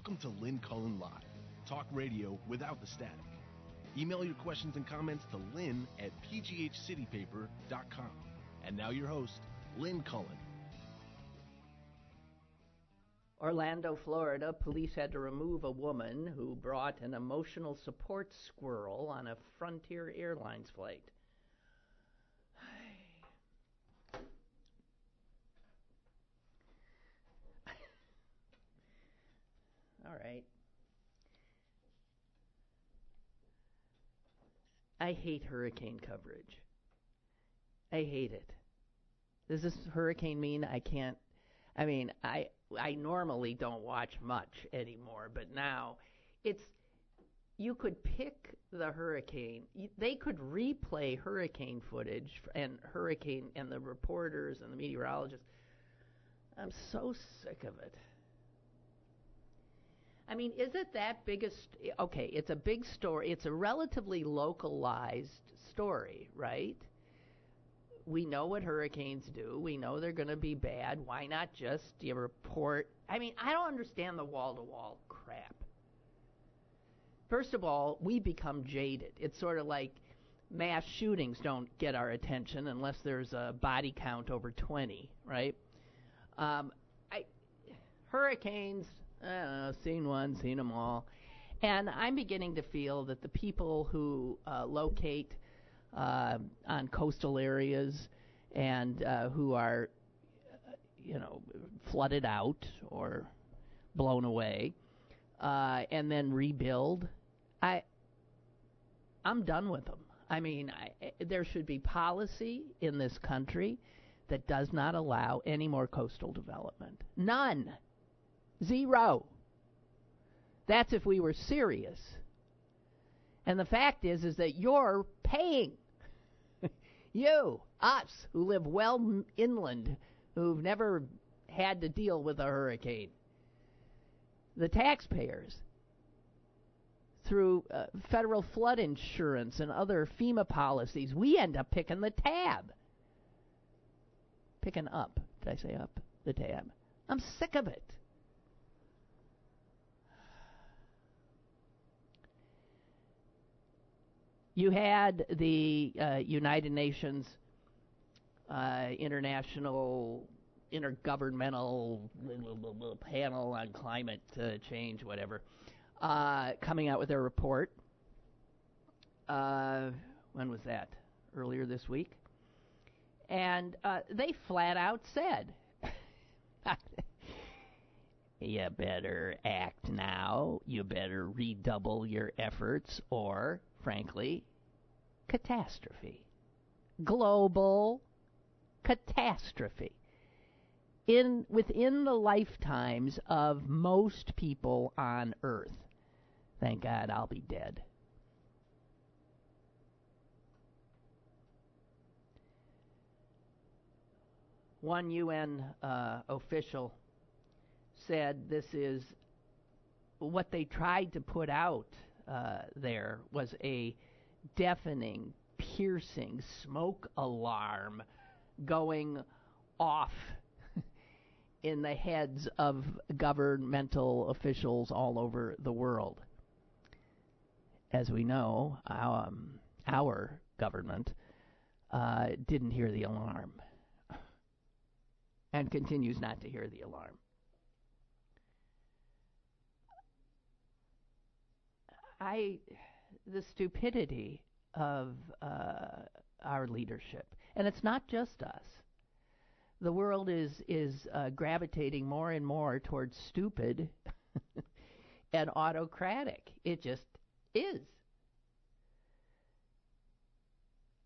Welcome to Lynn Cullen Live, talk radio without the static. Email your questions and comments to lynn at pghcitypaper.com. And now your host, Lynn Cullen. Orlando, Florida, police had to remove a woman who brought an emotional support squirrel on a Frontier Airlines flight. All right. I hate hurricane coverage. I hate it. Does this hurricane mean I can't? I mean, I I normally don't watch much anymore, but now it's you could pick the hurricane. They could replay hurricane footage and hurricane and the reporters and the meteorologists. I'm so sick of it. I mean, is it that biggest? Okay, it's a big story. It's a relatively localized story, right? We know what hurricanes do. We know they're going to be bad. Why not just you report? I mean, I don't understand the wall to wall crap. First of all, we become jaded. It's sort of like mass shootings don't get our attention unless there's a body count over 20, right? Um, I, hurricanes, I don't know, seen one, seen them all. And I'm beginning to feel that the people who uh, locate uh, on coastal areas and uh, who are, you know, flooded out or blown away, uh, and then rebuild, I, I'm done with them. I mean, I, there should be policy in this country that does not allow any more coastal development. None. Zero. That's if we were serious. And the fact is is that you're paying. you, us who live well inland, who've never had to deal with a hurricane. The taxpayers through uh, federal flood insurance and other FEMA policies, we end up picking the tab. Picking up. Did I say up? The tab. I'm sick of it. You had the uh, United Nations uh, International Intergovernmental Panel on Climate uh, Change, whatever, uh, coming out with their report. Uh, when was that? Earlier this week. And uh, they flat out said, you better act now, you better redouble your efforts, or frankly, catastrophe. Global catastrophe. In within the lifetimes of most people on earth. Thank God I'll be dead. One UN uh, official said this is what they tried to put out uh, there was a deafening, piercing smoke alarm going off in the heads of governmental officials all over the world. As we know, our, um, our government uh, didn't hear the alarm and continues not to hear the alarm. I, the stupidity of uh, our leadership, and it's not just us. The world is is uh, gravitating more and more towards stupid and autocratic. It just is.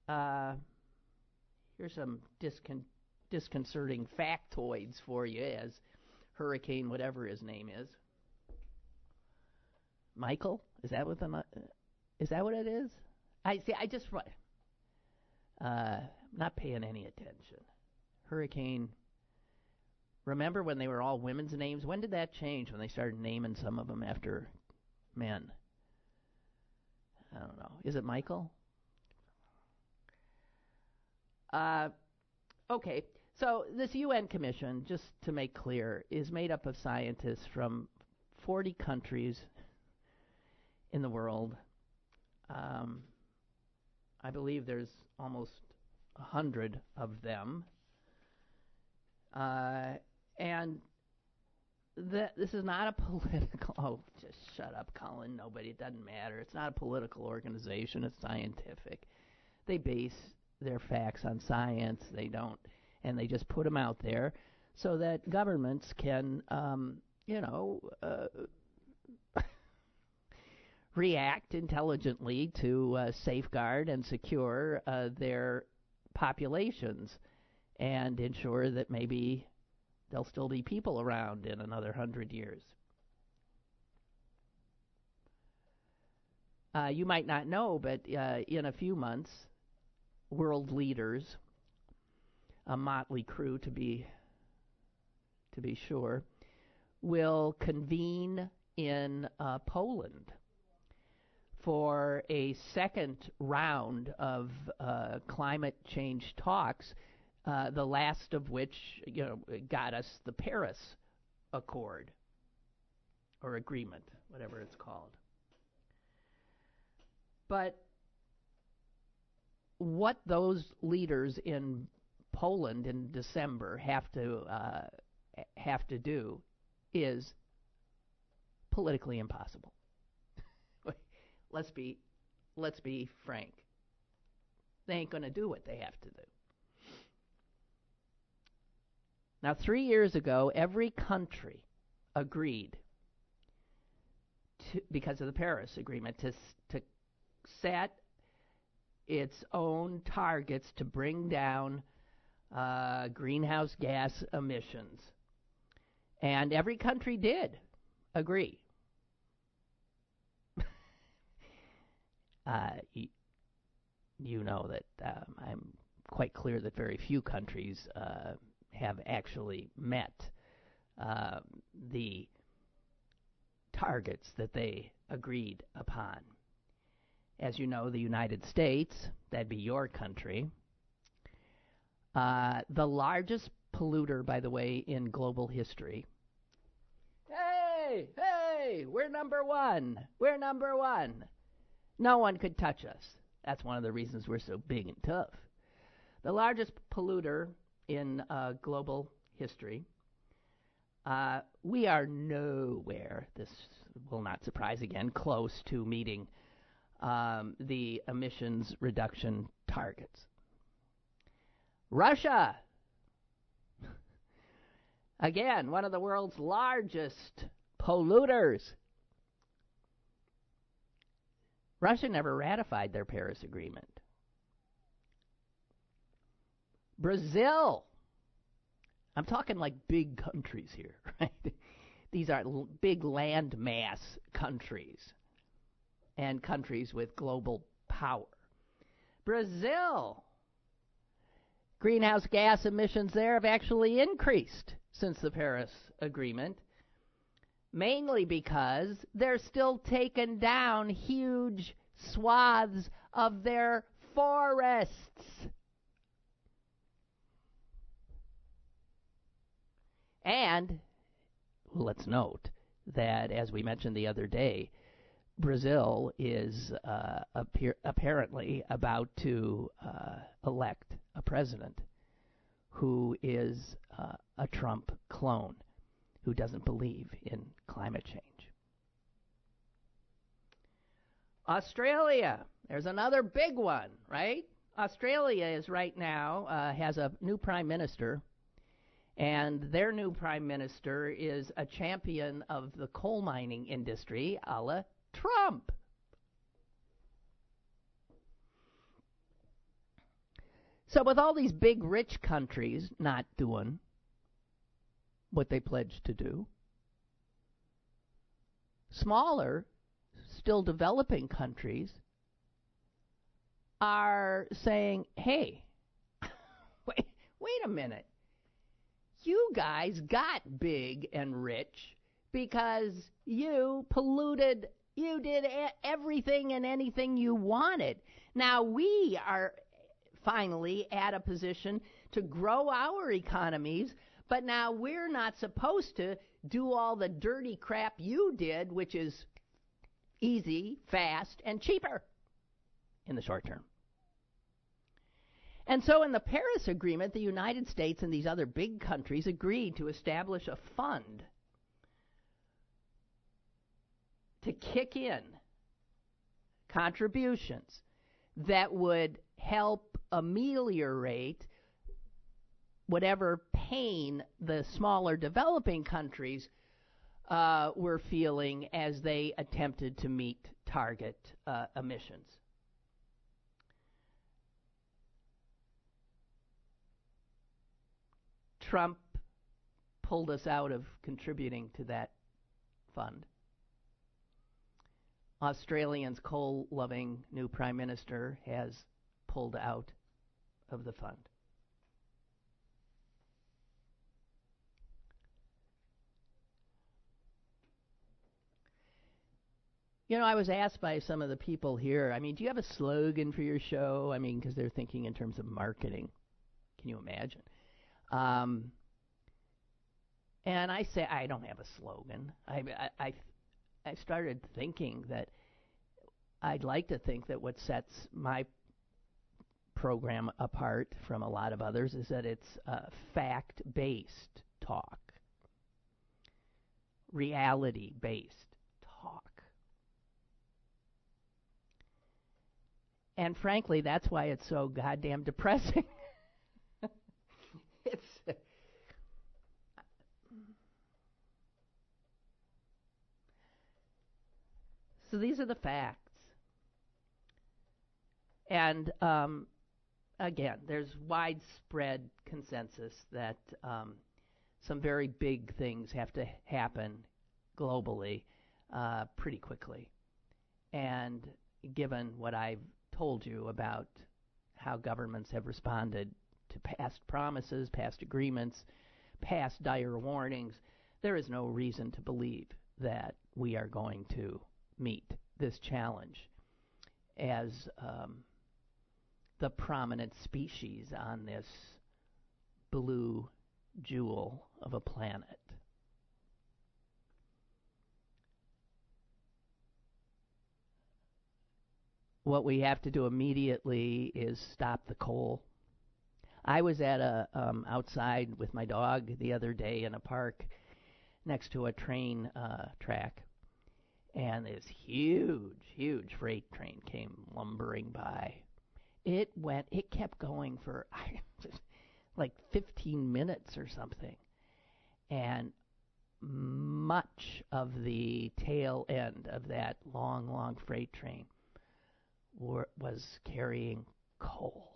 Uh, here's some discon- disconcerting factoids for you as Hurricane, whatever his name is. Michael? Is that what the is that what it is? I see. I just uh, not paying any attention. Hurricane. Remember when they were all women's names? When did that change? When they started naming some of them after men? I don't know. Is it Michael? Uh, okay. So this UN commission, just to make clear, is made up of scientists from 40 countries in the world. Um, I believe there's almost a hundred of them. Uh, and th- this is not a political. Oh, just shut up, Colin. Nobody. It doesn't matter. It's not a political organization. It's scientific. They base their facts on science. They don't, and they just put them out there so that governments can, um, you know. Uh, react intelligently to uh, safeguard and secure uh, their populations and ensure that maybe there'll still be people around in another hundred years. Uh, you might not know, but uh, in a few months, world leaders, a motley crew to be to be sure, will convene in uh, Poland for a second round of uh, climate change talks, uh, the last of which you know got us the Paris Accord or agreement, whatever it's called. But what those leaders in Poland in December have to uh, have to do is politically impossible. Let's be let's be frank. They ain't going to do what they have to do. Now, 3 years ago, every country agreed to, because of the Paris Agreement to to set its own targets to bring down uh, greenhouse gas emissions. And every country did agree. Uh, you know that um, I'm quite clear that very few countries uh, have actually met uh, the targets that they agreed upon. As you know, the United States, that'd be your country, uh, the largest polluter, by the way, in global history. Hey, hey, we're number one. We're number one. No one could touch us. That's one of the reasons we're so big and tough. The largest polluter in uh, global history. Uh, we are nowhere, this will not surprise again, close to meeting um, the emissions reduction targets. Russia, again, one of the world's largest polluters. Russia never ratified their Paris Agreement. Brazil. I'm talking like big countries here, right? These are l- big landmass countries and countries with global power. Brazil. Greenhouse gas emissions there have actually increased since the Paris Agreement, mainly because they're still taking down huge swaths of their forests. And let's note that, as we mentioned the other day, Brazil is uh, appear- apparently about to uh, elect a president who is uh, a Trump clone who doesn't believe in climate change. Australia, there's another big one, right? Australia is right now uh, has a new prime minister, and their new prime minister is a champion of the coal mining industry, a la Trump. So, with all these big rich countries not doing what they pledged to do, smaller, still developing countries are saying, hey, wait, wait a minute. You guys got big and rich because you polluted you did everything and anything you wanted. Now we are finally at a position to grow our economies, but now we're not supposed to do all the dirty crap you did, which is easy, fast, and cheaper in the short term. And so, in the Paris Agreement, the United States and these other big countries agreed to establish a fund to kick in contributions that would help ameliorate whatever pain the smaller developing countries uh, were feeling as they attempted to meet target uh, emissions. Trump pulled us out of contributing to that fund. Australia's coal loving new prime minister has pulled out of the fund. You know, I was asked by some of the people here, I mean, do you have a slogan for your show? I mean, because they're thinking in terms of marketing. Can you imagine? Um, and I say, I don't have a slogan. I, I, I, I started thinking that I'd like to think that what sets my program apart from a lot of others is that it's uh, fact based talk, reality based talk. And frankly, that's why it's so goddamn depressing. it's. So these are the facts. And um, again, there's widespread consensus that um, some very big things have to happen globally uh, pretty quickly. And given what I've told you about how governments have responded to past promises, past agreements, past dire warnings, there is no reason to believe that we are going to meet this challenge as um, the prominent species on this blue jewel of a planet. What we have to do immediately is stop the coal. I was at a um, outside with my dog the other day in a park next to a train uh, track, and this huge, huge freight train came lumbering by it went, it kept going for like 15 minutes or something. And much of the tail end of that long, long freight train were, was carrying coal.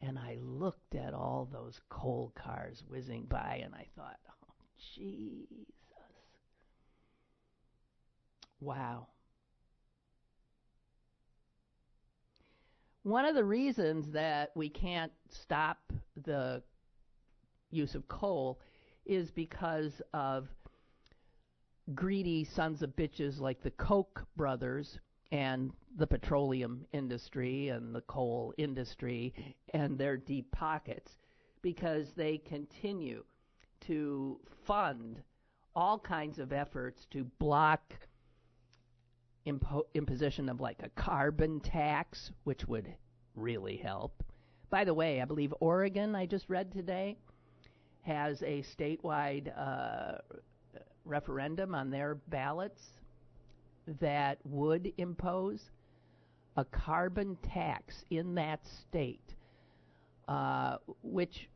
And I looked at all those coal cars whizzing by and I thought, oh, Jesus. Wow. One of the reasons that we can't stop the use of coal is because of greedy sons of bitches like the Koch brothers and the petroleum industry and the coal industry and their deep pockets because they continue to fund all kinds of efforts to block impo- imposition of like a carbon tax, which would really help. By the way, I believe Oregon, I just read today, has a statewide uh, referendum on their ballots that would impose a carbon tax in that state, uh, which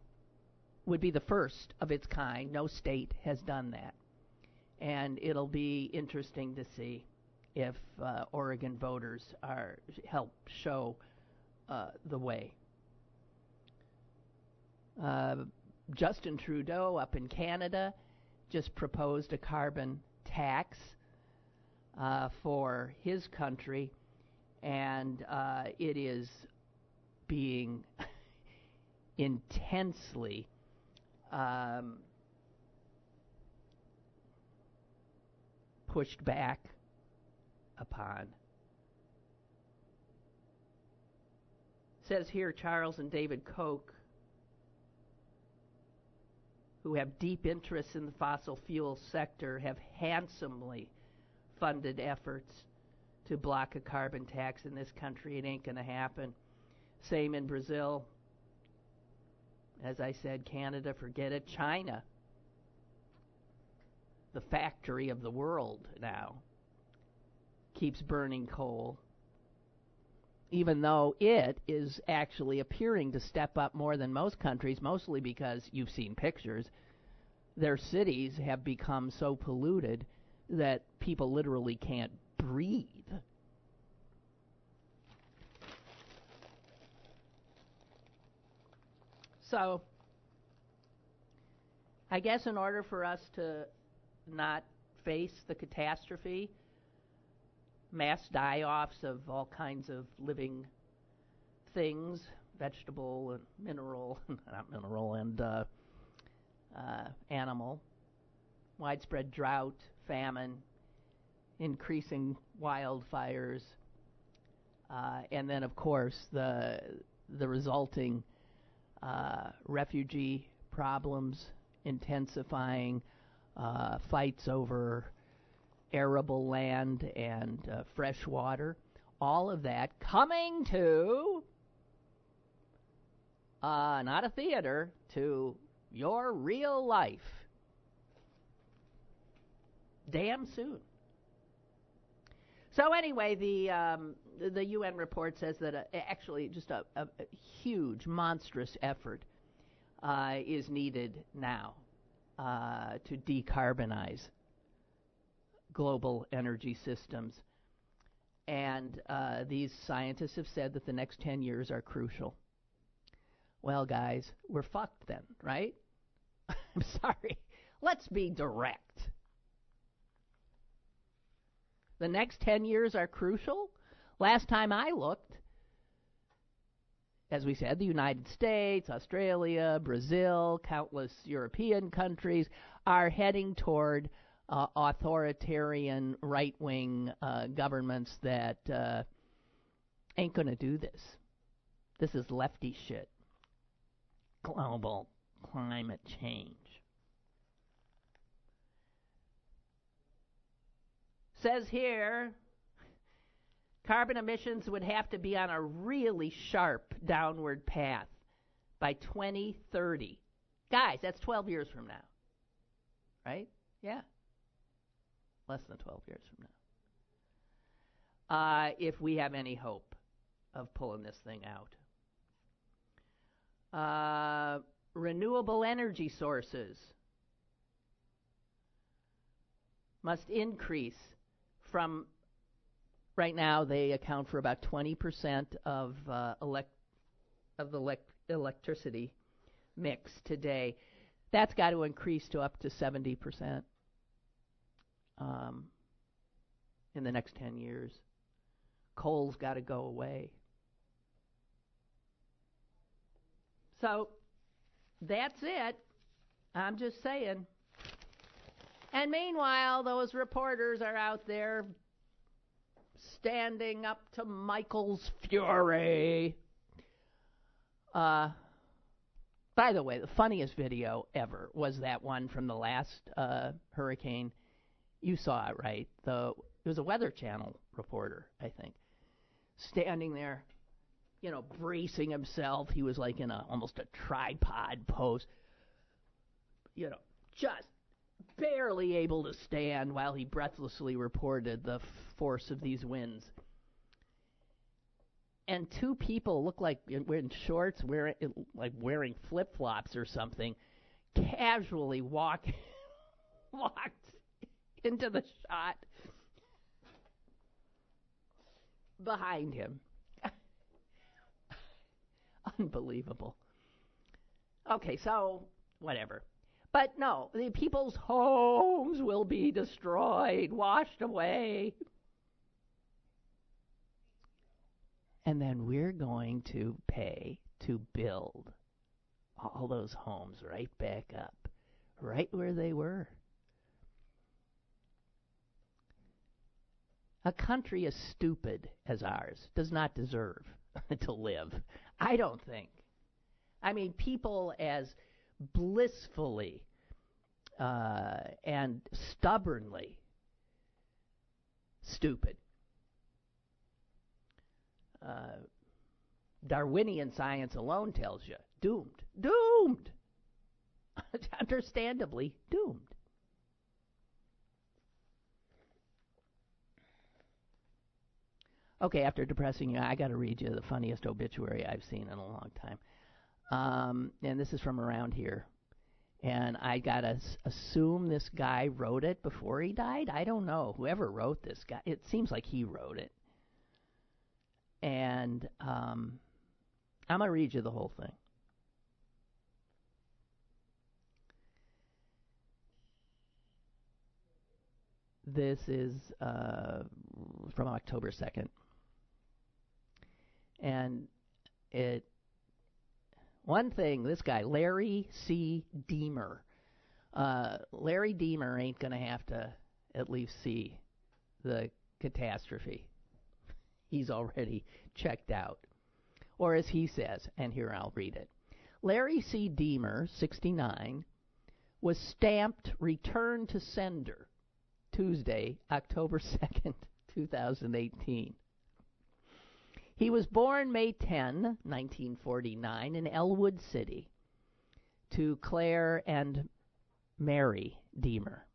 would be the first of its kind. No state has done that. And it'll be interesting to see if uh, Oregon voters are help show uh, the way. Uh, Justin Trudeau up in Canada just proposed a carbon tax uh, for his country, and uh, it is being intensely um, pushed back upon. says here Charles and David Koch who have deep interests in the fossil fuel sector have handsomely funded efforts to block a carbon tax in this country. It ain't going to happen. Same in Brazil. As I said, Canada, forget it. China, the factory of the world now, keeps burning coal, even though it is actually appearing to step up more than most countries, mostly because you've seen pictures. Their cities have become so polluted that people literally can't breathe. So, I guess in order for us to not face the catastrophe, mass die offs of all kinds of living things, vegetable and mineral, not mineral, and uh, uh, animal, widespread drought, famine, increasing wildfires, uh, and then, of course, the the resulting uh, refugee problems intensifying, uh, fights over arable land and uh, fresh water, all of that coming to uh, not a theater, to your real life. Damn soon. So anyway, the um, the UN report says that uh, actually just a, a, a, huge, monstrous effort uh, is needed now uh, to decarbonize global energy systems. And uh, these scientists have said that the next 10 years are crucial. Well, guys, we're fucked then, right? I'm sorry. Let's be direct. The next 10 years are crucial. Last time I looked, as we said, the United States, Australia, Brazil, countless European countries are heading toward uh, authoritarian right wing uh, governments that uh, ain't going to do this. This is lefty shit. Global climate change. Says here, carbon emissions would have to be on a really sharp downward path by 2030. Guys, that's 12 years from now. Right? Yeah less than 12 years from now, uh, if we have any hope of pulling this thing out. Uh, renewable energy sources must increase from right now they account for about 20% of uh, elect of the elect- electricity mix today. That's got to increase to up to 70% um, in the next 10 years. Coal's got to go away. So that's it. I'm just saying. And meanwhile, those reporters are out there standing up to Michael's fury. Uh, by the way, the funniest video ever was that one from the last uh, hurricane you saw it, right? The it was a Weather Channel reporter, I think, standing there, you know, bracing himself. He was like in a almost a tripod pose, you know, just barely able to stand while he breathlessly reported the force of these winds. And two people look like in shorts, wearing like wearing flip flops or something, casually walk walked into the shot behind him. Unbelievable. Okay, so whatever. But no, the people's homes will be destroyed, washed away. And then we're going to pay to build all those homes right back up, right where they were. A country as stupid as ours does not deserve to live. I don't think. I mean, people as blissfully uh, and stubbornly stupid. Uh, Darwinian science alone tells you doomed, doomed, understandably doomed. Okay, after depressing you, I got to read you the funniest obituary I've seen in a long time. Um, and this is from around here. And I got to s- assume this guy wrote it before he died. I don't know. Whoever wrote this guy, it seems like he wrote it. And um, I'm to read you the whole thing. This is uh, from October 2nd. And it one thing, this guy, Larry C. Deemer. Uh, Larry Deemer ain't going to have to at least see the catastrophe. He's already checked out. Or as he says, and here I'll read it Larry C. Deemer, 69, was stamped return to sender Tuesday, October 2nd, 2018. He was born May 10, 1949, in Ellwood City to Claire and Mary Deemer.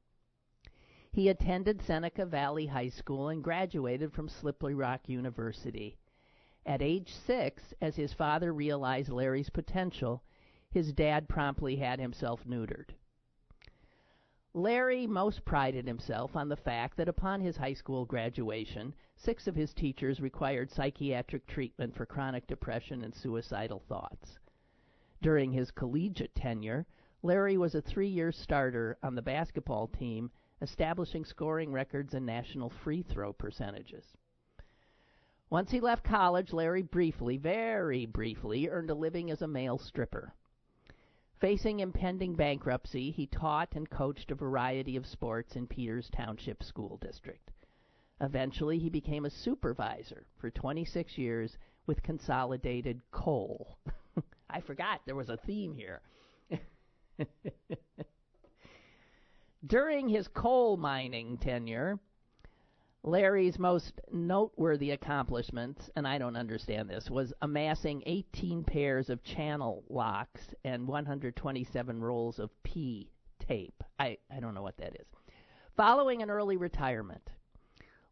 He attended Seneca Valley High School and graduated from Slippery Rock University. At age six, as his father realized Larry's potential, his dad promptly had himself neutered. Larry most prided himself on the fact that upon his high school graduation, six of his teachers required psychiatric treatment for chronic depression and suicidal thoughts. During his collegiate tenure, Larry was a three year starter on the basketball team, establishing scoring records and national free throw percentages. Once he left college, Larry briefly, very briefly, earned a living as a male stripper. Facing impending bankruptcy, he taught and coached a variety of sports in Peters Township School District. Eventually, he became a supervisor for 26 years with Consolidated Coal. I forgot there was a theme here. During his coal mining tenure, Larry's most noteworthy accomplishments, and I don't understand this, was amassing 18 pairs of channel locks and 127 rolls of P tape. I, I don't know what that is. Following an early retirement,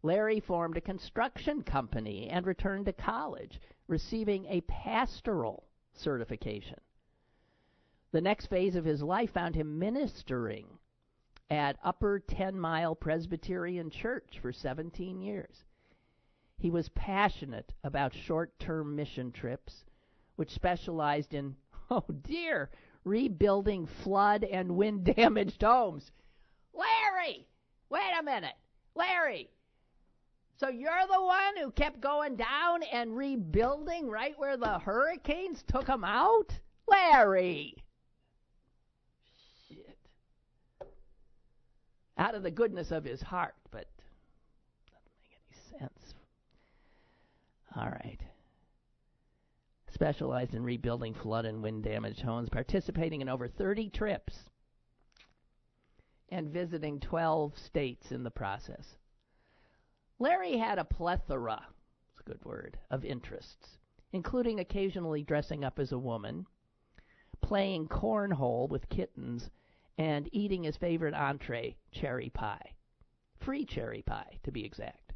Larry formed a construction company and returned to college, receiving a pastoral certification. The next phase of his life found him ministering at Upper Ten Mile Presbyterian Church for 17 years. He was passionate about short term mission trips, which specialized in, oh dear, rebuilding flood and wind damaged homes. Larry! Wait a minute! Larry! So you're the one who kept going down and rebuilding right where the hurricanes took them out? Larry! Shit out of the goodness of his heart, but doesn't make any sense. All right. Specialized in rebuilding flood and wind damaged homes, participating in over 30 trips, and visiting 12 states in the process. Larry had a plethora, it's a good word, of interests, including occasionally dressing up as a woman, playing cornhole with kittens, and eating his favorite entree, cherry pie. Free cherry pie, to be exact.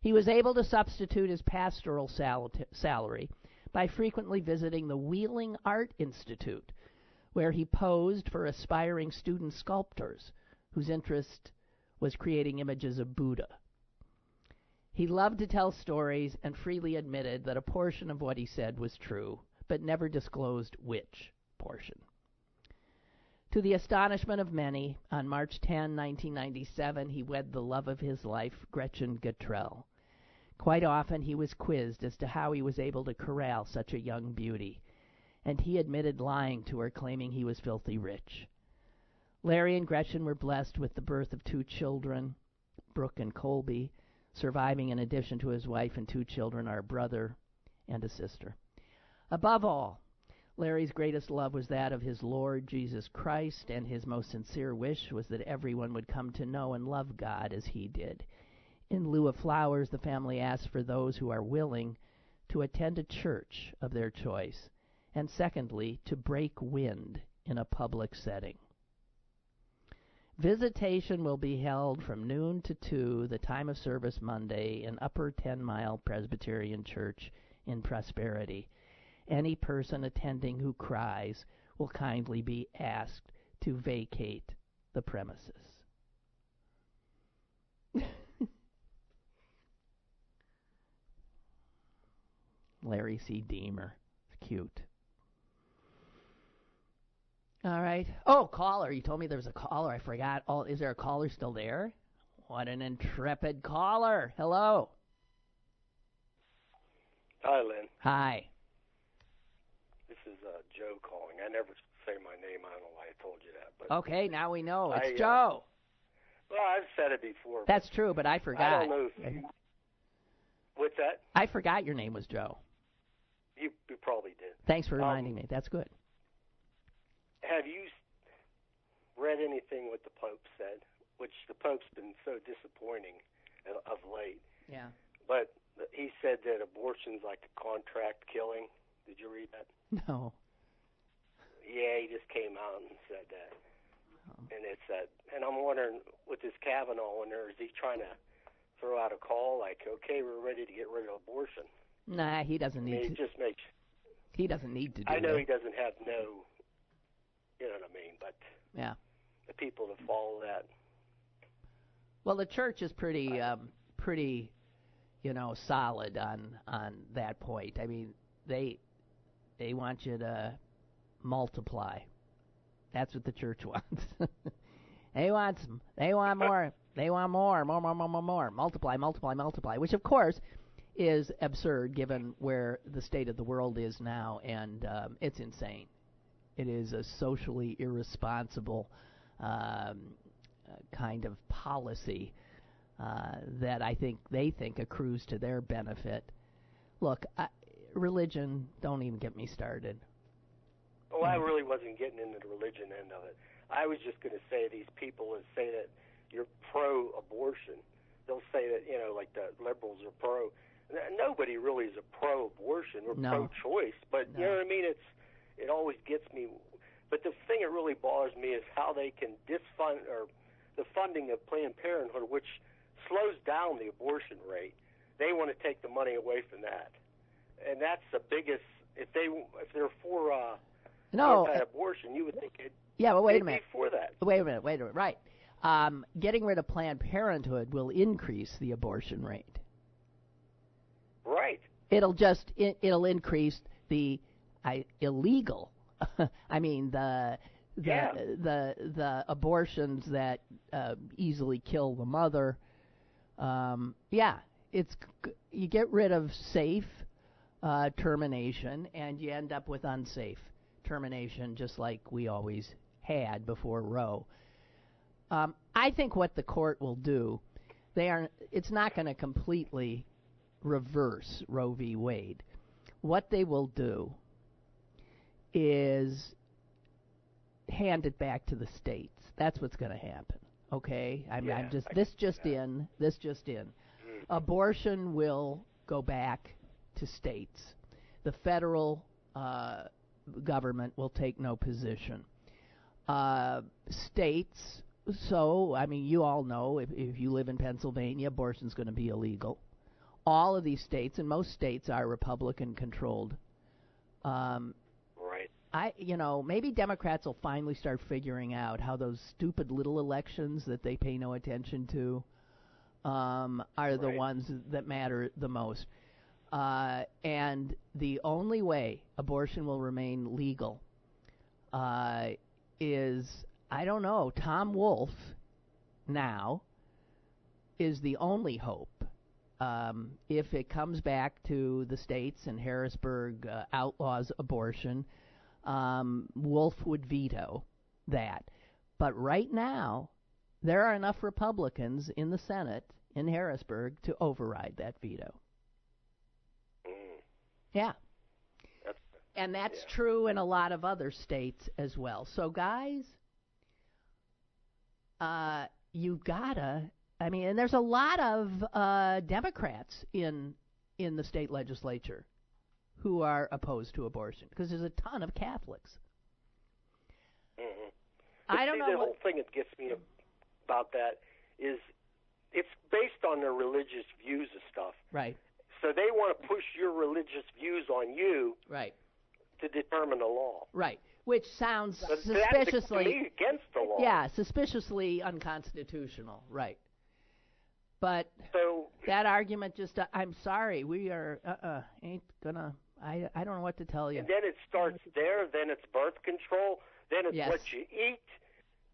He was able to substitute his pastoral sal- salary by frequently visiting the Wheeling Art Institute, where he posed for aspiring student sculptors whose interest was creating images of Buddha. He loved to tell stories and freely admitted that a portion of what he said was true, but never disclosed which portion. To the astonishment of many, on March 10, 1997, he wed the love of his life, Gretchen Gatrell. Quite often he was quizzed as to how he was able to corral such a young beauty, and he admitted lying to her, claiming he was filthy rich. Larry and Gretchen were blessed with the birth of two children, Brooke and Colby, surviving in addition to his wife and two children, our brother and a sister. Above all, Larry's greatest love was that of his Lord Jesus Christ, and his most sincere wish was that everyone would come to know and love God as he did. In lieu of flowers, the family asks for those who are willing to attend a church of their choice, and secondly, to break wind in a public setting. Visitation will be held from noon to 2, the time of service Monday, in Upper Ten Mile Presbyterian Church in Prosperity. Any person attending who cries will kindly be asked to vacate the premises. Larry C. Deemer. Cute. All right. Oh, caller. You told me there was a caller. I forgot. Oh, is there a caller still there? What an intrepid caller. Hello. Hi, Lynn. Hi. This is uh, Joe calling. I never say my name. I don't know why I told you that. But Okay, now we know. It's I, uh, Joe. well, I've said it before. That's true, but I forgot. I don't know. You, what's that? I forgot your name was Joe. You, you probably did. Thanks for Um, reminding me. That's good. Have you read anything what the Pope said? Which the Pope's been so disappointing of late. Yeah. But he said that abortion's like a contract killing. Did you read that? No. Yeah, he just came out and said that. Oh. And it's that. And I'm wondering, with this Kavanaugh in there, is he trying to throw out a call like, okay, we're ready to get rid of abortion? Nah, he doesn't I mean, need it to. just makes. He doesn't need to do I know that. he doesn't have no. You know what I mean? But Yeah. the people that follow that, Well, the church is pretty, um, pretty, you know, solid on on that point. I mean, they they want you to multiply. That's what the church wants. they want some, they want more. They want more, more, more, more, more, more. Multiply, multiply, multiply. Which, of course, is absurd given where the state of the world is now, and um, it's insane. It is a socially irresponsible um, uh, kind of policy uh, that I think they think accrues to their benefit. Look, I, religion, don't even get me started. oh, I really wasn't getting into the religion end of it. I was just going to say these people that say that you're pro-abortion, they'll say that you know, like the liberals are pro. Nobody really is a pro-abortion. We're No. pro-choice, but you know what I mean. It's it always gets me. But the thing that really bothers me is how they can disfund or the funding of Planned Parenthood, which slows down the abortion rate. They want to take the money away from that, and that's the biggest. If they if they're for uh, No, anti-abortion, you would think it. yeah, but wait a minute. For that. Wait a minute, wait a minute. Right. Um, getting rid of Planned Parenthood will increase the abortion rate. Right. It'll just it, it'll increase the I, illegal. I mean the the Yeah. the the abortions that uh, easily kill the mother. Um, yeah, it's you get rid of safe uh, termination and you end up with unsafe termination, just like we always had before Roe. Um, I think what the court will do, they are. It's not going to completely reverse Roe v. Wade. What they will do is hand it back to the states. That's what's going to happen. Okay, I mean, I'm just I this just in, this just in. Mm. Abortion will go back to states. The federal uh, government will take no position. Uh, states, so I mean, you all know if, if you live in Pennsylvania, abortion's going to be illegal. All of these states, and most states are Republican controlled. Um. I, you know, maybe Democrats will finally start figuring out how those stupid little elections that they pay no attention to um, are the Right. ones that matter the most. Uh, and the only way abortion will remain legal uh, is, I don't know, Tom Wolf now is the only hope. Um, if it comes back to the states and Harrisburg uh, outlaws abortion, um, Wolf would veto that. But right now, there are enough Republicans in the Senate in Harrisburg to override that veto. Mm. Yeah. That's And that's Yeah. true in a lot of other states as well. So, guys, uh, you gotta. I mean, and there's a lot of uh, Democrats in in the state legislature who are opposed to abortion because there's a ton of Catholics. hmm I don't see, know. The what- whole thing that gets me about that is it's based on their religious views of stuff. right, So they want to push your religious views on you right, to determine the law. right. Which sounds But that's to suspiciously me against the law. Yeah, suspiciously unconstitutional, right. But So that argument just uh, I'm sorry, we are uh uh ain't gonna I I don't know what to tell you. and then it starts there. Then it's birth control. Then it's Yes. what you eat.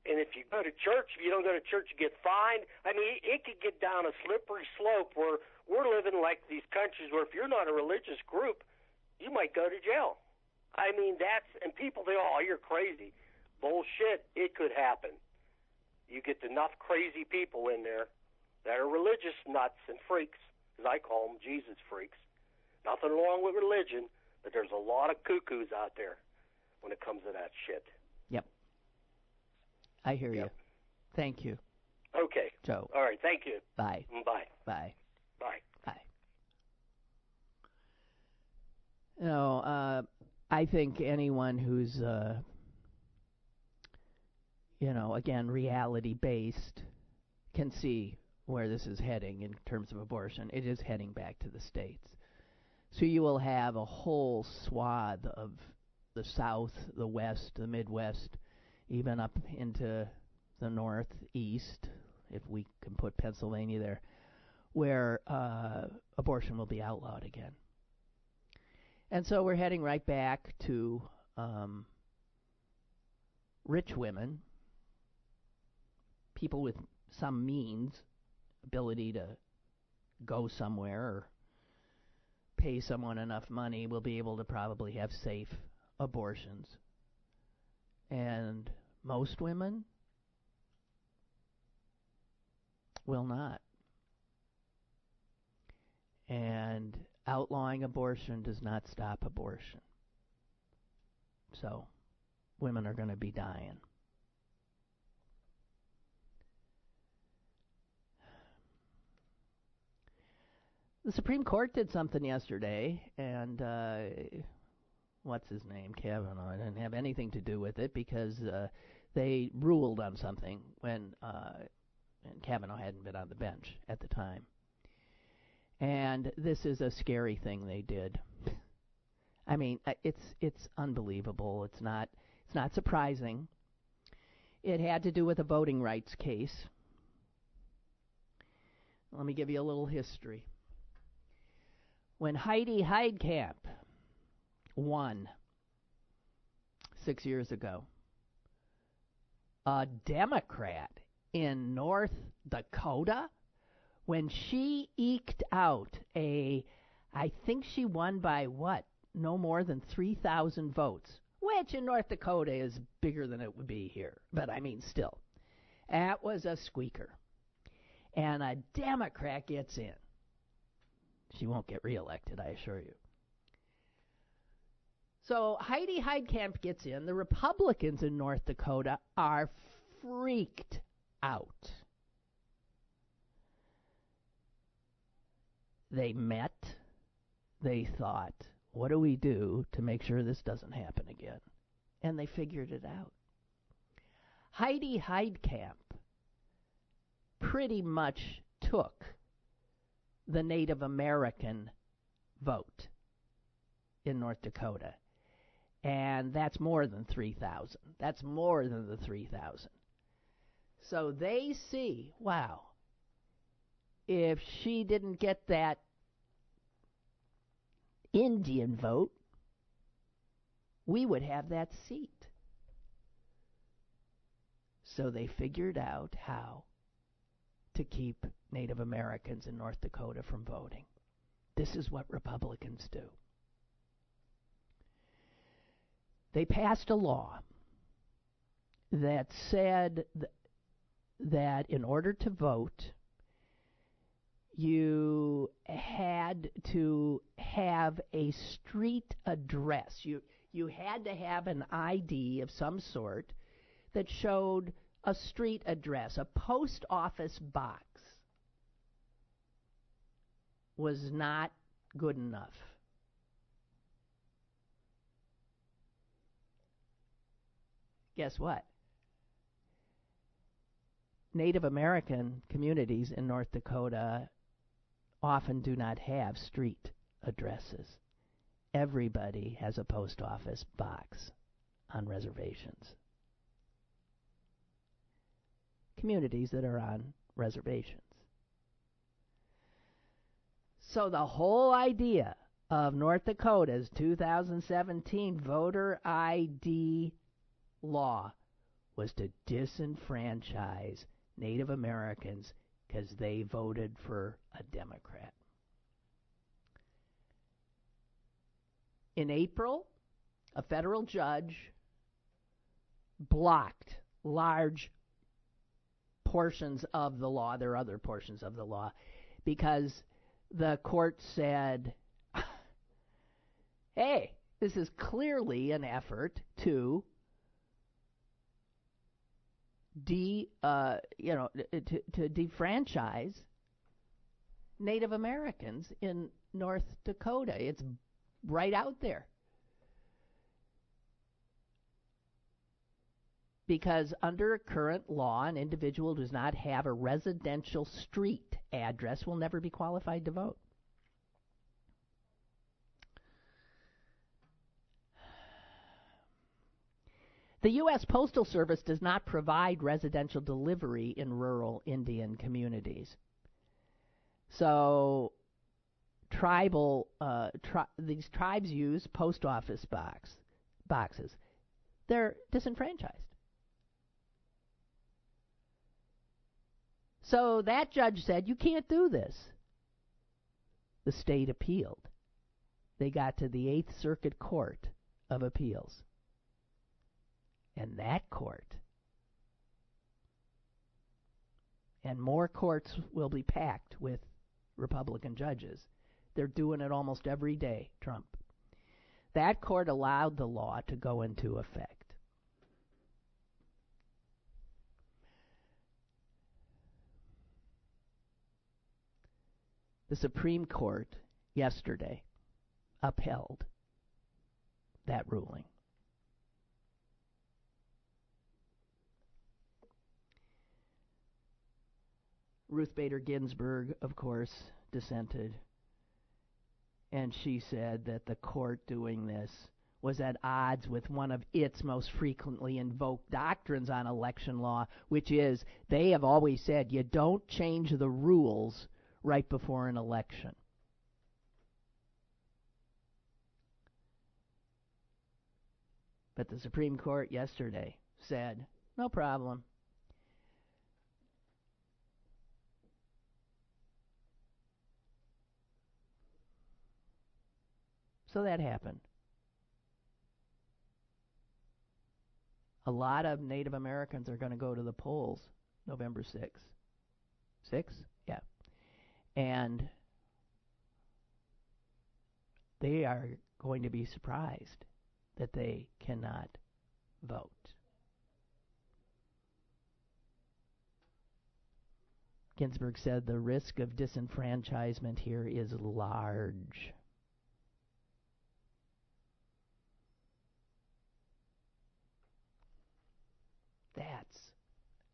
And if you go to church, if you don't go to church, you get fined. I mean, it could get down a slippery slope where we're living like these countries where if you're not a religious group, you might go to jail. I mean, that's and people think, oh, you're crazy. Bullshit. It could happen. You get enough crazy people in there that are religious nuts and freaks, as I call them, Jesus freaks. Nothing wrong with religion, but there's a lot of cuckoos out there when it comes to that shit. Yep. I hear you. Thank you, Okay. Joe. All right. Thank you. Bye. Bye. Bye. Bye. Bye. You know, uh I think anyone who's uh you know, again, reality based can see where this is heading in terms of abortion. It is heading back to the states. So you will have a whole swath of the South, the West, the Midwest, even up into the Northeast, if we can put Pennsylvania there, where uh, abortion will be outlawed again. And so we're heading right back to um, rich women, people with some means, ability to go somewhere or pay someone enough money we'll be able to probably have safe abortions. And most women will not. And outlawing abortion does not stop abortion. So, women are going to be dying. The Supreme Court did something yesterday, and uh, what's his name, Kavanaugh, didn't have anything to do with it because uh, they ruled on something when uh, and Kavanaugh hadn't been on the bench at the time. And this is a scary thing they did. I mean, uh, it's it's unbelievable. It's not it's not surprising. It had to do with a voting rights case. Let me give you a little history. When Heidi Heitkamp won six years ago, a Democrat in North Dakota, when she eked out a, I think she won by what? No more than 3,000 votes, which in North Dakota is bigger than it would be here. But I mean, still. That was a squeaker. And a Democrat gets in. She won't get reelected, I assure you. So Heidi Heitkamp gets in. The Republicans in North Dakota are freaked out. They met. They thought, what do we do to make sure this doesn't happen again? And they figured it out. Heidi Heitkamp pretty much took the Native American vote in North Dakota. And that's more than 3,000. That's more than the 3,000. So they see, wow, if she didn't get that Indian vote, we would have that seat. So they figured out how to keep Native Americans in North Dakota from voting. This is what Republicans do. They passed a law that said th- that in order to vote, you had to have a street address. You you had to have an ID of some sort that showed a street address, a post office box was not good enough. Guess what? Native American communities in North Dakota often do not have street addresses. Everybody has a post office box on reservations. Communities that are on reservations. So the whole idea of North Dakota's 2017 voter ID law was to disenfranchise Native Americans because they voted for a Democrat. In April, a federal judge blocked large portions of the law. There are other portions of the law because the court said, hey, this is clearly an effort to de uh, you know to, to defranchise Native Americans in North Dakota. It's right out there. Because under current law, an individual who does not have a residential street address will never be qualified to vote. The U.S. Postal Service does not provide residential delivery in rural Indian communities. So, tribal uh, tri- these tribes use post office box boxes. They're disenfranchised. So that judge said, You can't do this. The state appealed. They got to the Eighth Circuit Court of Appeals. And that court, and more courts will be packed with Republican judges. They're doing it almost every day, Trump. That court allowed the law to go into effect. The Supreme Court yesterday upheld that ruling. Ruth Bader Ginsburg, of course, dissented. And she said that the court doing this was at odds with one of its most frequently invoked doctrines on election law, which is they have always said you don't change the rules right before an election. But the Supreme Court yesterday said, no problem. So that happened. A lot of Native Americans are going to go to the polls November 6th. 6? And they are going to be surprised that they cannot vote. Ginsburg said the risk of disenfranchisement here is large. That's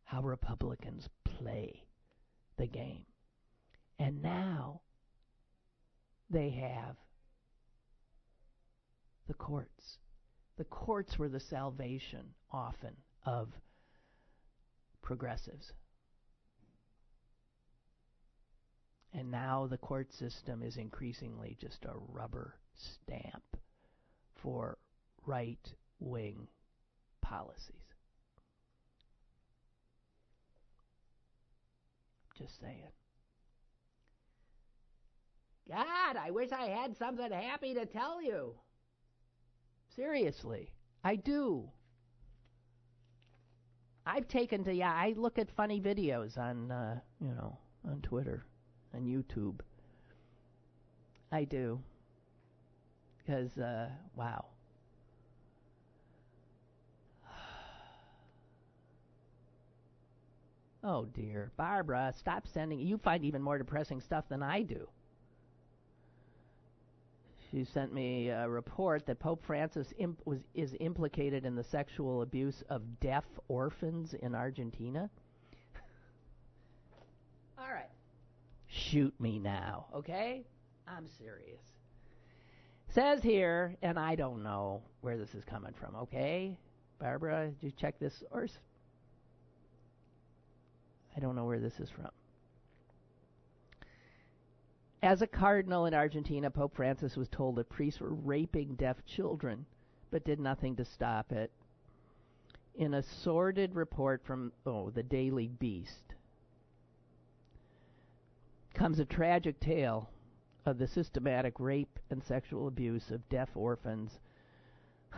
how Republicans play the game. And now they have the courts. The courts were the salvation, often, of progressives. And now the court system is increasingly just a rubber stamp for right wing policies. Just saying. God, I wish I had something happy to tell you. Seriously, I do. I've taken to yeah, I look at funny videos on uh, you know, on Twitter. on YouTube. I do. Because, uh, wow. Oh dear. Barbara, stop sending. You find even more depressing stuff than I do. She sent me a report that Pope Francis imp- was is implicated in the sexual abuse of deaf orphans in Argentina. All right. Shoot me now, okay? I'm serious. Says here, and I don't know where this is coming from, okay? Barbara, did you check this source? I don't know where this is from. As a cardinal in Argentina, Pope Francis was told that priests were raping deaf children, but did nothing to stop it. In a sordid report from, oh, the Daily Beast, comes a tragic tale of the systematic rape and sexual abuse of deaf orphans.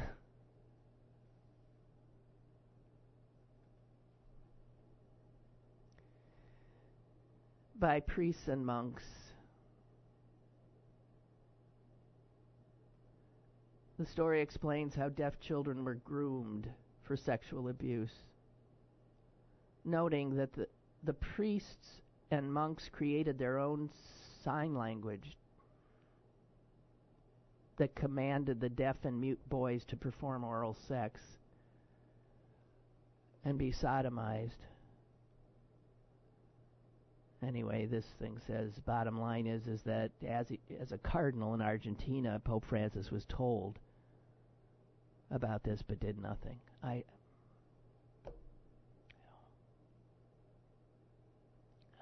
by priests and monks. The story explains how deaf children were groomed for sexual abuse, noting that the, the priests and monks created their own sign language that commanded the deaf and mute boys to perform oral sex and be sodomized. Anyway, this thing says bottom line is is that as he, as a cardinal in Argentina, Pope Francis was told about this but did nothing. I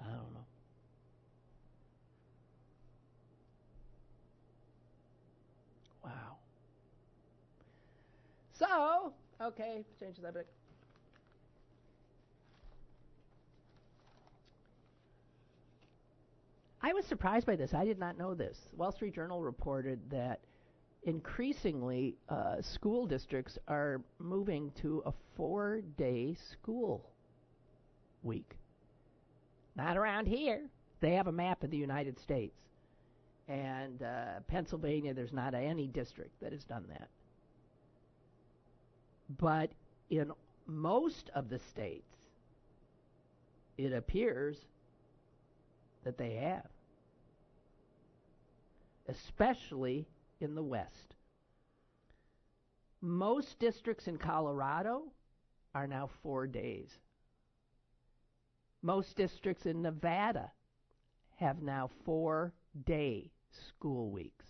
I don't know. Wow. So, okay, change the subject. I was surprised by this. I did not know this. Wall Street Journal reported that increasingly uh, school districts are moving to a four day school week. Not around here. They have a map of the United States. And uh, Pennsylvania, there's not any district that has done that. But in most of the states, it appears that they have, especially in the West. Most districts in Colorado are now four days. Most districts in Nevada have now four day school weeks.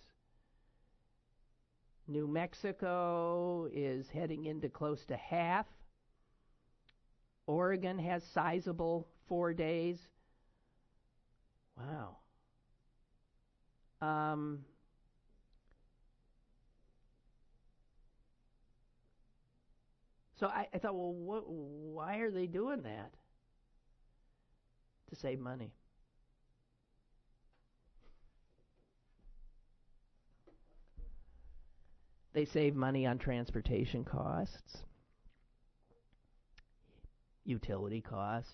New Mexico is heading into close to half. Oregon has sizable four days. Wow. Um, so I, I thought, well, what, why are they doing that? To save money. They save money on transportation costs, utility costs.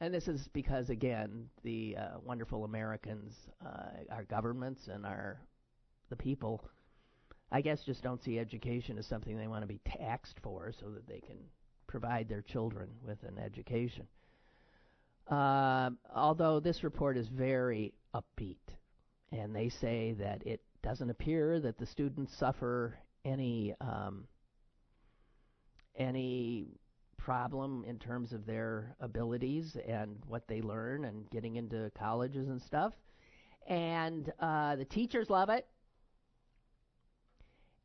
And this is because, again, the uh, wonderful Americans, uh, our governments, and our the people, I guess, just don't see education as something they want to be taxed for, so that they can provide their children with an education. Uh, although this report is very upbeat, and they say that it doesn't appear that the students suffer any um, any problem in terms of their abilities and what they learn and getting into colleges and stuff. And uh, the teachers love it.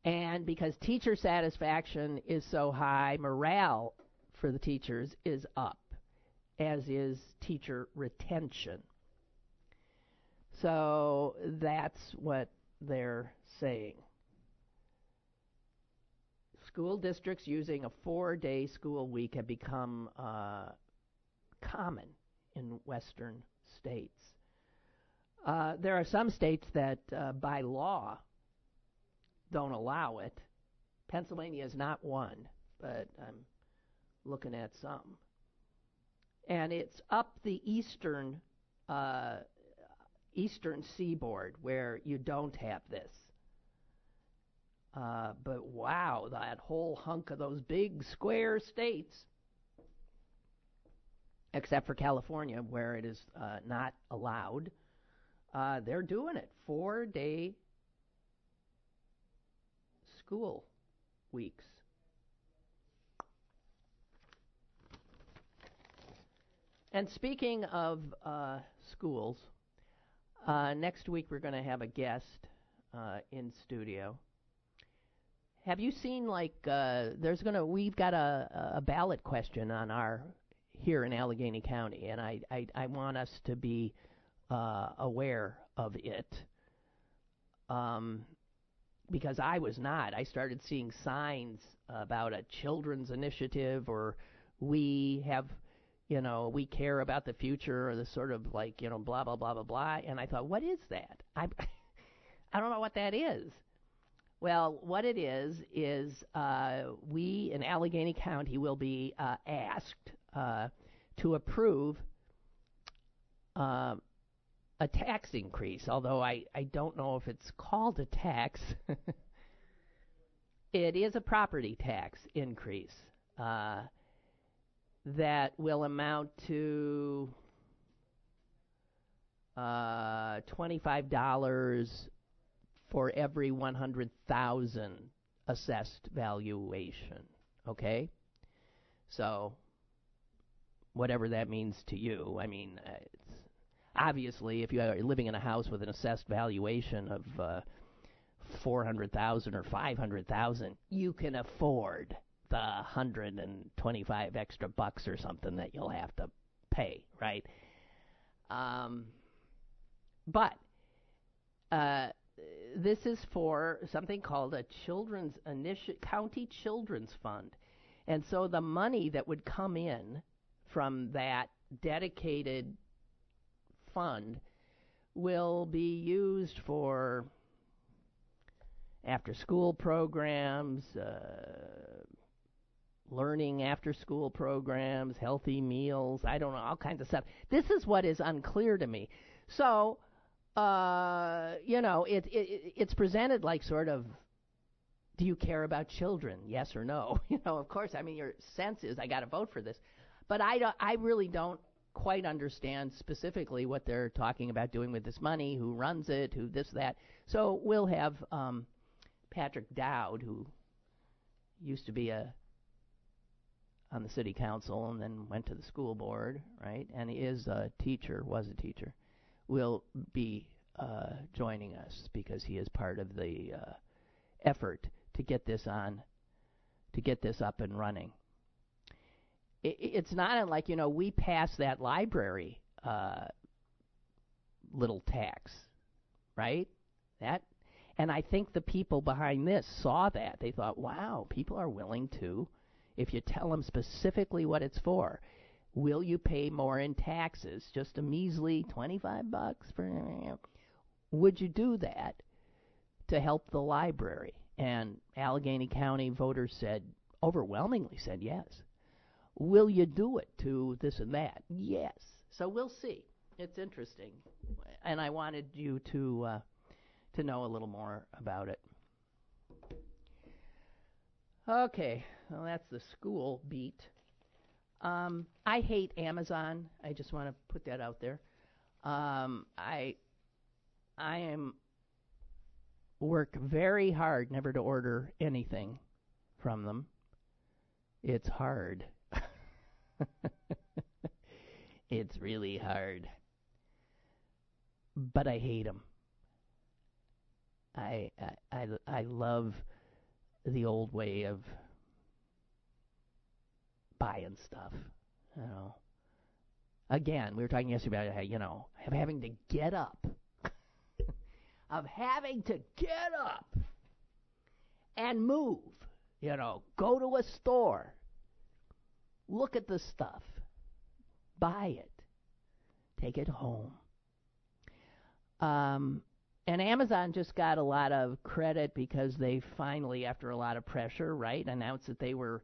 And because teacher satisfaction is so high, morale for the teachers is up, as is teacher retention. So that's what they're saying. School districts using a four day school week have become uh, common in Western states. Uh, there are some states that, uh, by law, don't allow it. Pennsylvania is not one, but I'm looking at some. and it's up the eastern uh, eastern seaboard where you don't have this. Uh, but wow, that whole hunk of those big square states, except for California, where it is uh, not allowed, uh, they're doing it. Four day school weeks. And speaking of uh, schools, uh, next week we're going to have a guest uh, in studio. Have you seen like uh, there's gonna we've got a, a ballot question on our here in Allegheny County, and I I, I want us to be uh, aware of it. Um, because I was not. I started seeing signs about a children's initiative or we have you know, we care about the future or the sort of like, you know, blah blah blah blah blah and I thought, what is that? I I don't know what that is. Well, what it is is uh, we in Allegheny County will be uh, asked uh, to approve uh, a tax increase, although I, I don't know if it's called a tax. it is a property tax increase uh, that will amount to uh, $25 for every 100,000 assessed valuation. Okay? So, whatever that means to you. I mean, uh, obviously, if you are living in a house with an assessed valuation of uh, 400,000 or 500,000, you can afford the 125 extra bucks or something that you'll have to pay, right? Um, but uh, this is for something called a children's initi- county children's fund. And so the money that would come in from that dedicated fund will be used for after school programs, uh, learning after school programs, healthy meals, I don't know, all kinds of stuff. This is what is unclear to me. So, uh, you know, it, it it's presented like sort of do you care about children? Yes or no? You know, of course, I mean your sense is I got to vote for this. But I don't, I really don't quite understand specifically what they're talking about doing with this money, who runs it, who this that. So we'll have um, Patrick Dowd, who used to be a on the city council and then went to the school board, right? And he is a teacher, was a teacher. Will be uh, joining us because he is part of the uh, effort to get this on, to get this up and running it, it's not like you know we passed that library uh, little tax, right? That, and I think the people behind this saw that. They thought, wow, people are willing to, if you tell them specifically what it's for. Will you pay more in taxes? Just a measly twenty-five bucks for. Would you do that to help the library? And Allegheny County voters said overwhelmingly said yes. Will you do it to this and that? Yes. So we'll see. It's interesting, and I wanted you to uh, to know a little more about it. Okay, well that's the school beat. Um, I hate Amazon. I just want to put that out there. Um, I I am work very hard never to order anything from them. It's hard. it's really hard. But I hate them. I, I I I love the old way of buying stuff. You know. Again, we were talking yesterday about you know of having to get up, of having to get up and move. You know, go to a store, Look at the stuff. Buy it. Take it home. Um, and Amazon just got a lot of credit because they finally, after a lot of pressure, right, announced that they were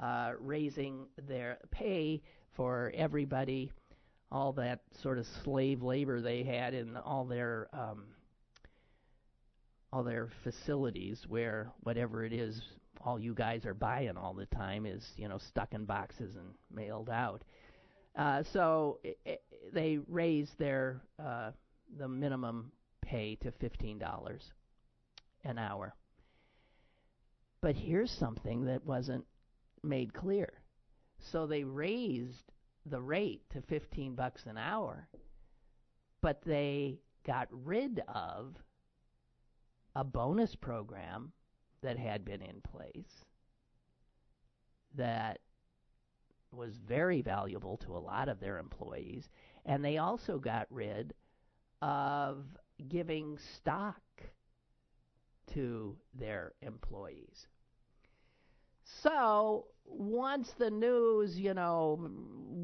uh, raising their pay for everybody, all that sort of slave labor they had in all their um, all their facilities, where whatever it is, all you guys are buying all the time is you know stuck in boxes and mailed out. Uh, so it, it, they raised their uh, the minimum pay to fifteen dollars an hour. But here's something that wasn't made clear. So they raised the rate to 15 bucks an hour, but they got rid of a bonus program that had been in place that was very valuable to a lot of their employees, and they also got rid of giving stock to their employees. So once the news, you know,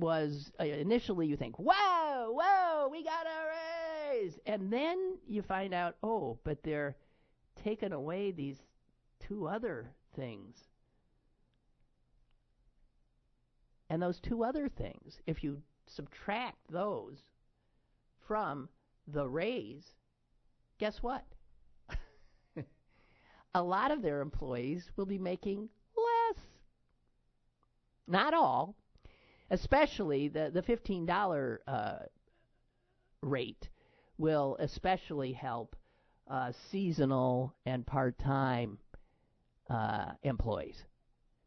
was uh, initially you think, whoa, whoa, we got a raise. And then you find out, oh, but they're taking away these two other things. And those two other things, if you subtract those from the raise, guess what? a lot of their employees will be making less. Not all, especially the, the $15 uh, rate will especially help uh, seasonal and part time employees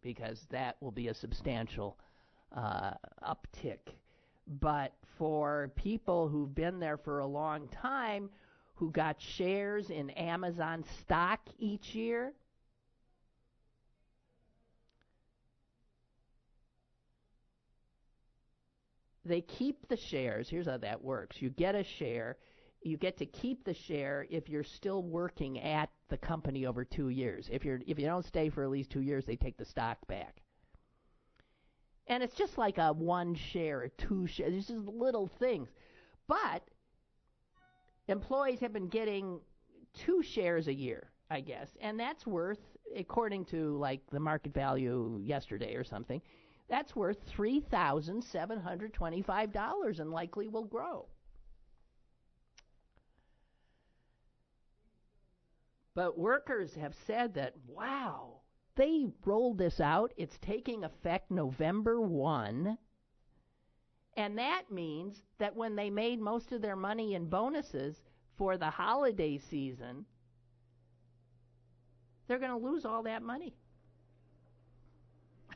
because that will be a substantial uh, uptick. But for people who've been there for a long time, who got shares in Amazon stock each year, they keep the shares. Here's how that works you get a share. You get to keep the share if you're still working at the company over two years. If you're if you don't stay for at least two years, they take the stock back. And it's just like a one share, a two share. It's just little things. But employees have been getting two shares a year, I guess, and that's worth, according to like the market value yesterday or something, that's worth three thousand seven hundred twenty-five dollars and likely will grow. But workers have said that, wow, they rolled this out. It's taking effect November 1. And that means that when they made most of their money in bonuses for the holiday season, they're going to lose all that money.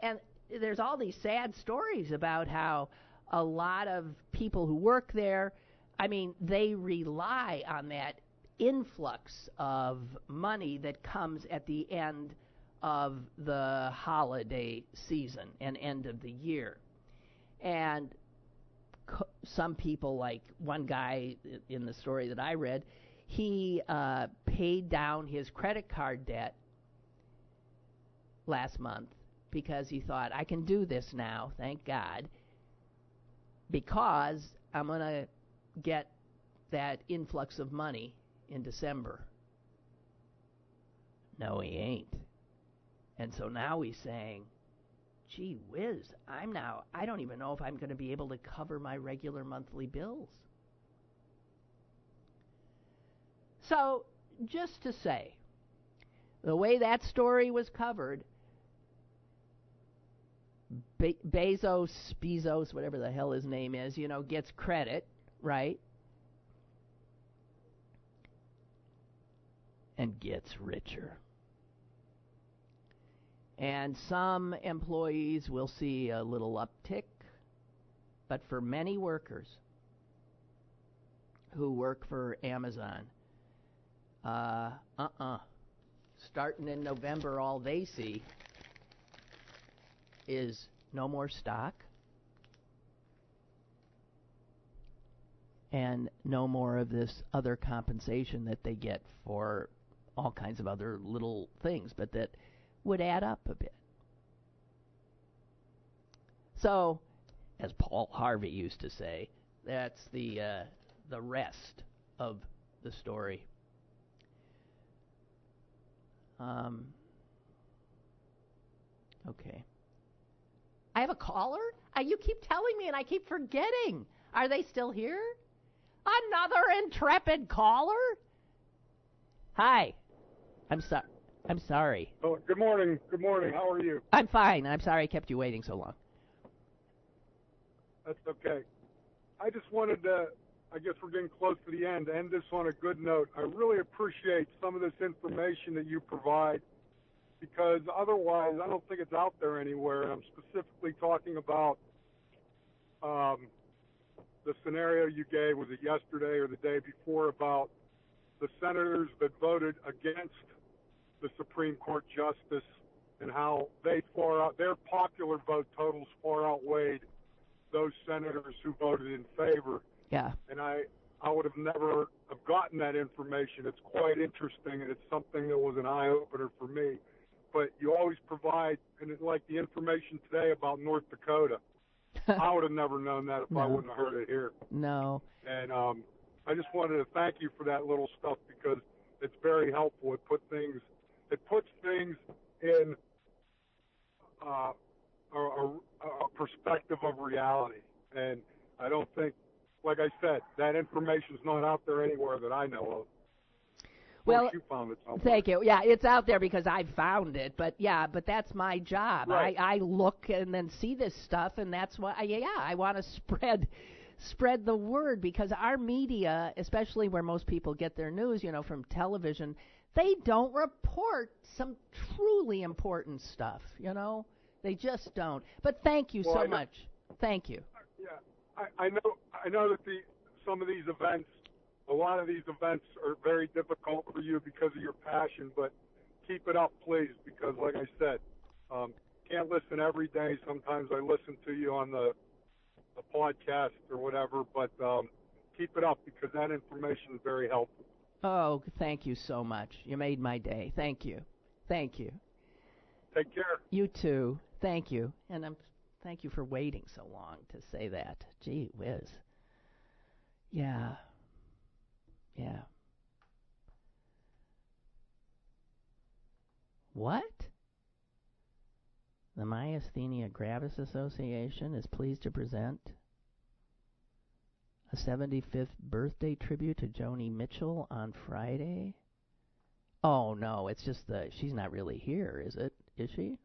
and there's all these sad stories about how a lot of people who work there, I mean, they rely on that influx of money that comes at the end of the holiday season and end of the year. And co- some people, like one guy in the story that I read, he uh, paid down his credit card debt last month because he thought, I can do this now, thank God, because I'm going to get that influx of money in December. No, he ain't. And so now he's saying, gee whiz, I'm now, I don't even know if I'm going to be able to cover my regular monthly bills. So, just to say, the way that story was covered, Be- Bezos, Bezos, whatever the hell his name is, you know, gets credit, right? And gets richer. And some employees will see a little uptick, but for many workers who work for Amazon, uh uh uh. Starting in November, all they see is no more stock and no more of this other compensation that they get for all kinds of other little things, but that would add up a bit. So, as Paul Harvey used to say, that's the uh, the rest of the story. Um, okay. I have a caller? Uh, you keep telling me and I keep forgetting. Are they still here? Another intrepid caller? Hi. I'm sorry. I'm sorry. Oh, good morning. Good morning. How are you? I'm fine. I'm sorry I kept you waiting so long. That's okay. I just wanted to, I guess we're getting close to the end, end this on a good note. I really appreciate some of this information that you provide because otherwise I don't think it's out there anywhere. And I'm specifically talking about um, the scenario you gave, was it yesterday or the day before, about the senators that voted against the Supreme Court justice and how they far out their popular vote totals far outweighed those senators who voted in favor. Yeah. And I I would have never have gotten that information. It's quite interesting and it's something that was an eye opener for me. But you always provide and it's like the information today about North Dakota. I would have never known that if No. I wouldn't have heard it here. No. And um, I just wanted to thank you for that little stuff because it's very helpful. It put things, it puts things in uh, a, a, a perspective of reality. And I don't think, like I said, that information's not out there anywhere that I know of. Well, you found it somewhere. Thank you. Yeah, it's out there because I found it. But yeah, but that's my job. Right. I I look and then see this stuff, and that's why. Yeah, I want to spread spread the word because our media, especially where most people get their news, you know, from television, they don't report some truly important stuff. You know, they just don't. But thank you Well, so know- much. Thank you. Yeah, I, I know. I know that the some of these events, a lot of these events are very difficult for you because of your passion. But keep it up, please, because like I said, um, can't listen every day. Sometimes I listen to you on the the podcast or whatever. But um, keep it up because that information is very helpful. Oh, thank you so much. You made my day. Thank you. Thank you. Take care. You too. Thank you. And I'm thank you for waiting so long to say that. Gee whiz. Yeah. Yeah. What? The Myasthenia Gravis Association is pleased to present 75th birthday tribute to Joni Mitchell on Friday. Oh no, it's just the she's not really here, is it? Is she?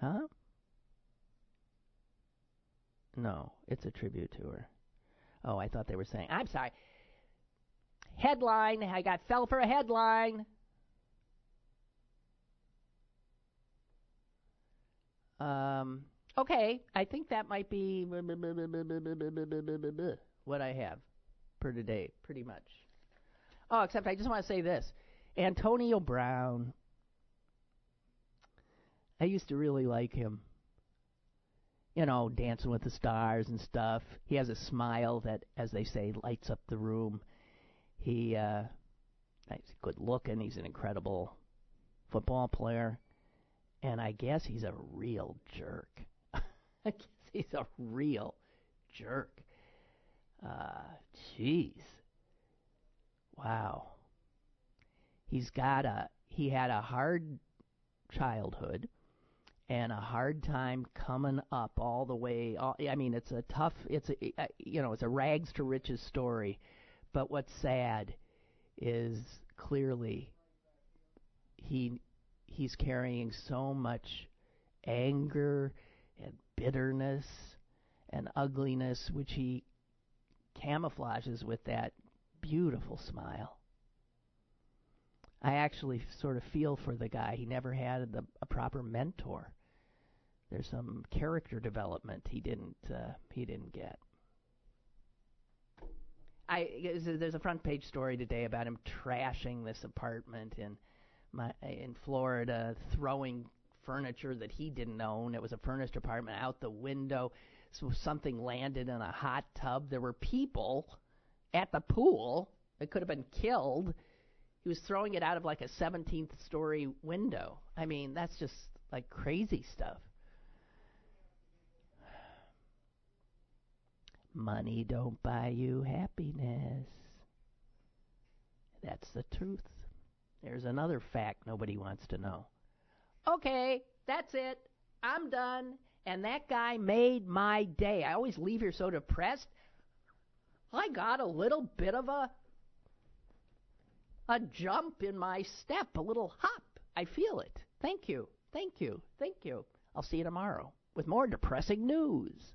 Huh? No, it's a tribute to her. Oh, I thought they were saying. I'm sorry. Headline. I got fell for a headline. Um. Okay, I think that might be what I have per today, pretty much. Oh, except I just want to say this: Antonio Brown. I used to really like him. You know, Dancing with the Stars and stuff. He has a smile that, as they say, lights up the room. He, uh, he's good looking. He's an incredible football player. And I guess he's a real jerk. I guess he's a real jerk. Uh, jeez. Wow. He's got a, he had a hard childhood and a hard time coming up all the way. All, I mean, it's a tough. It's a uh, you know, it's a rags to riches story. But what's sad is clearly he he's carrying so much anger and bitterness and ugliness, which he camouflages with that beautiful smile. I actually sort of feel for the guy. He never had the, a proper mentor. There's some character development he didn't uh, he didn't get. I there's a front page story today about him trashing this apartment in my in Florida, throwing furniture that he didn't own. It was a furnished apartment out the window. So something landed in a hot tub. There were people at the pool that could have been killed. He was throwing it out of like a 17th story window. I mean, that's just like crazy stuff. Money don't buy you happiness. That's the truth. There's another fact nobody wants to know. Okay, That's it. I'm done. And that guy made my day. I always leave here so depressed. I got a little bit of a a jump in my step, a little hop. I feel it. Thank you. Thank you. Thank you. I'll see you tomorrow with more depressing news.